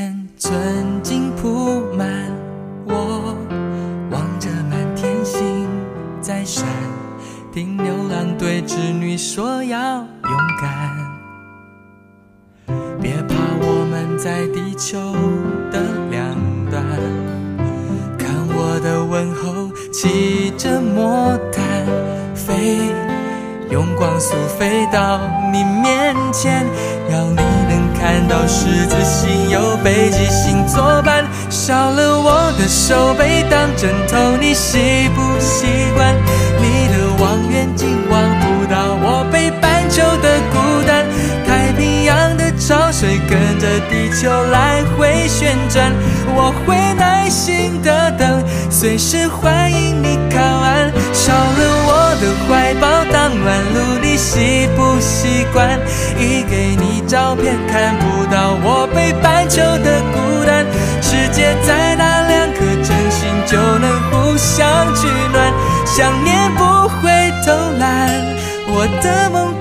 想念寸金铺满，我望着满天星在闪，听牛郎对织女说要勇敢。别怕，我们在地球的两端，看我的问候，骑着魔毯飞，用光速飞到你面前，要你能看到十字星有北极星作伴。少了我的手背当枕头，你习不习惯？你的望远镜望不到我北半球的孤单，太平洋的潮水跟着地球来回旋转，我会耐心的等，随时欢迎你靠岸。少了我的怀，习惯？一给你照片看不到我北半球的孤单，世界再大，两颗真心就能互相取暖，想念不会偷懒，我的梦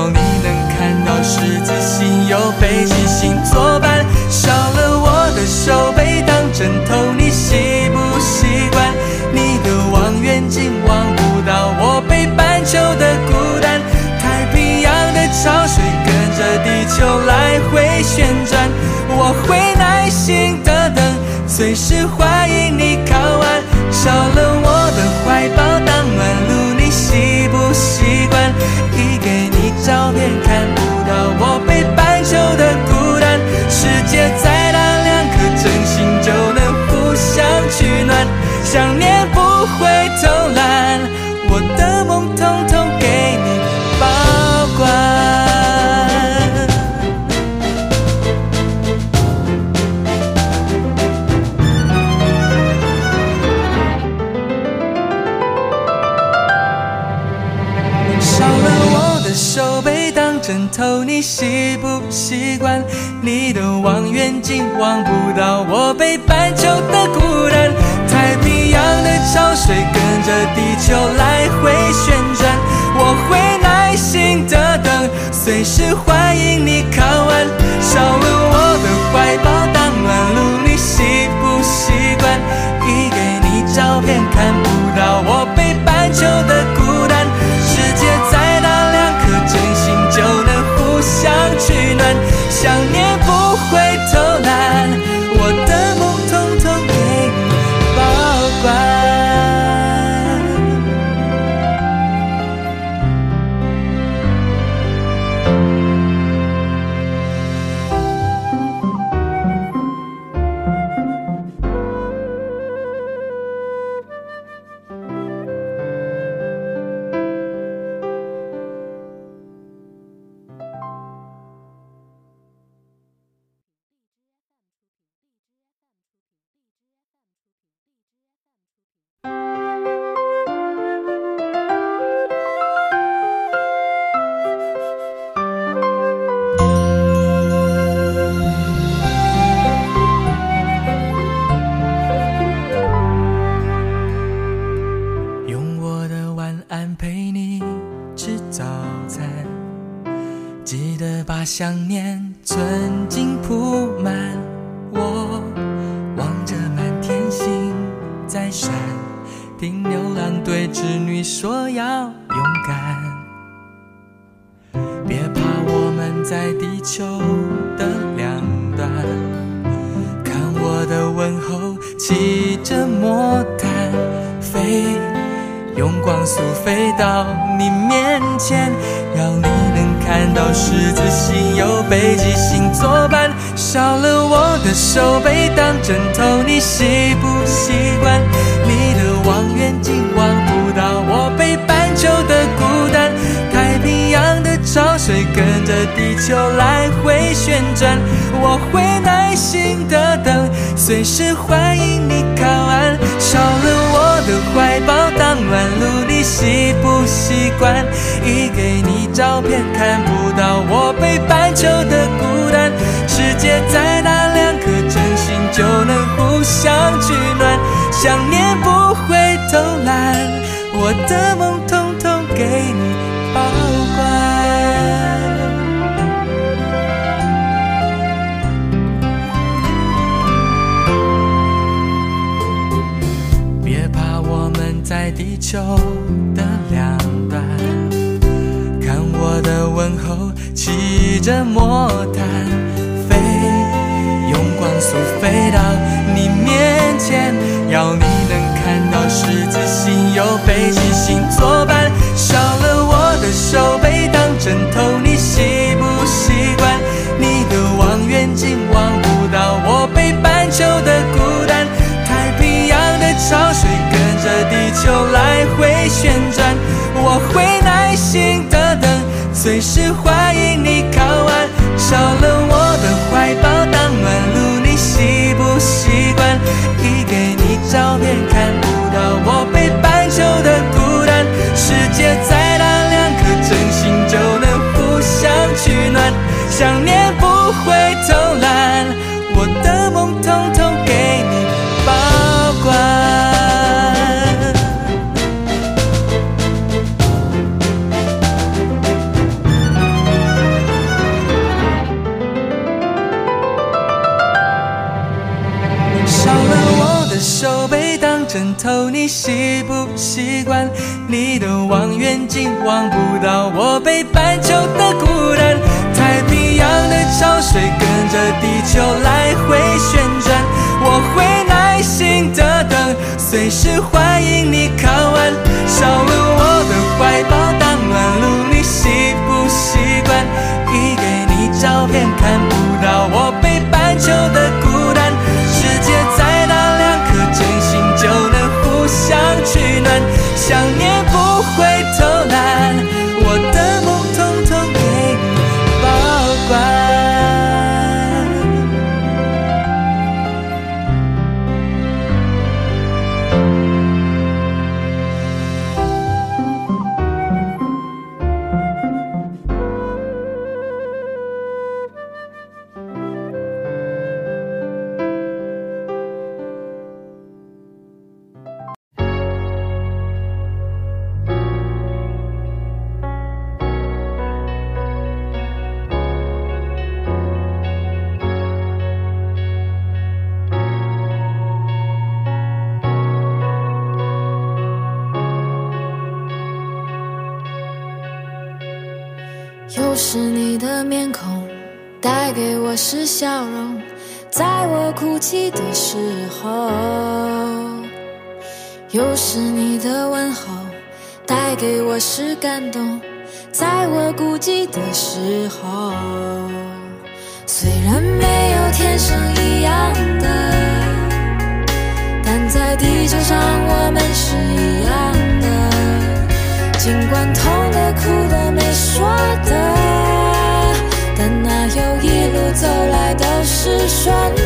要你能看到十字星有北极星作伴。少了我的手背当枕头，你习不习惯？你的望远镜望不到我北半球的孤单。太平洋的潮水跟着地球来回旋转，我会耐心的等，随时欢迎你靠岸。头，你习不习惯？你的望远镜望不到我把想念存进铺满。我望着满天星在闪，听牛郎对织女说要勇敢。别怕，我们在地球的两端，看我的问候，骑着魔毯，用光速飞到你面前，要你能看到十字星有北极星作伴。少了我的手背当枕头，你习不习惯？你的望远镜望不到我北半球的孤单。太平洋的潮水跟着地球来回旋转，我会耐心的等，随时欢迎你靠岸。少了抱当暖炉，你习不习惯？一给你照片，看不到我北半球的孤单。世界再大，两颗真心就能互相取暖。想念不会偷懒，我的梦在地球的两端，看我的问候，骑着魔毯飞，用光速飞到你面前，要你能看到十字星有飞。想念不会偷懒，我的梦统统给你保管。少了我的手背当枕头，你习不习惯？你的望远镜望不到我北半球。潮水跟着地球来回旋转，我会耐心的等，随时欢迎你靠岸。少了我的怀抱当暖炉，你习不习惯？一给你照片看不到我北半球的孤是你的面孔，带给我是笑容，在我哭泣的时候；又是你的问候，带给我是感动，在我孤寂的时候。虽然没有天生一样的，但在地球上我们是一样的。尽管痛的、哭的、没说的，转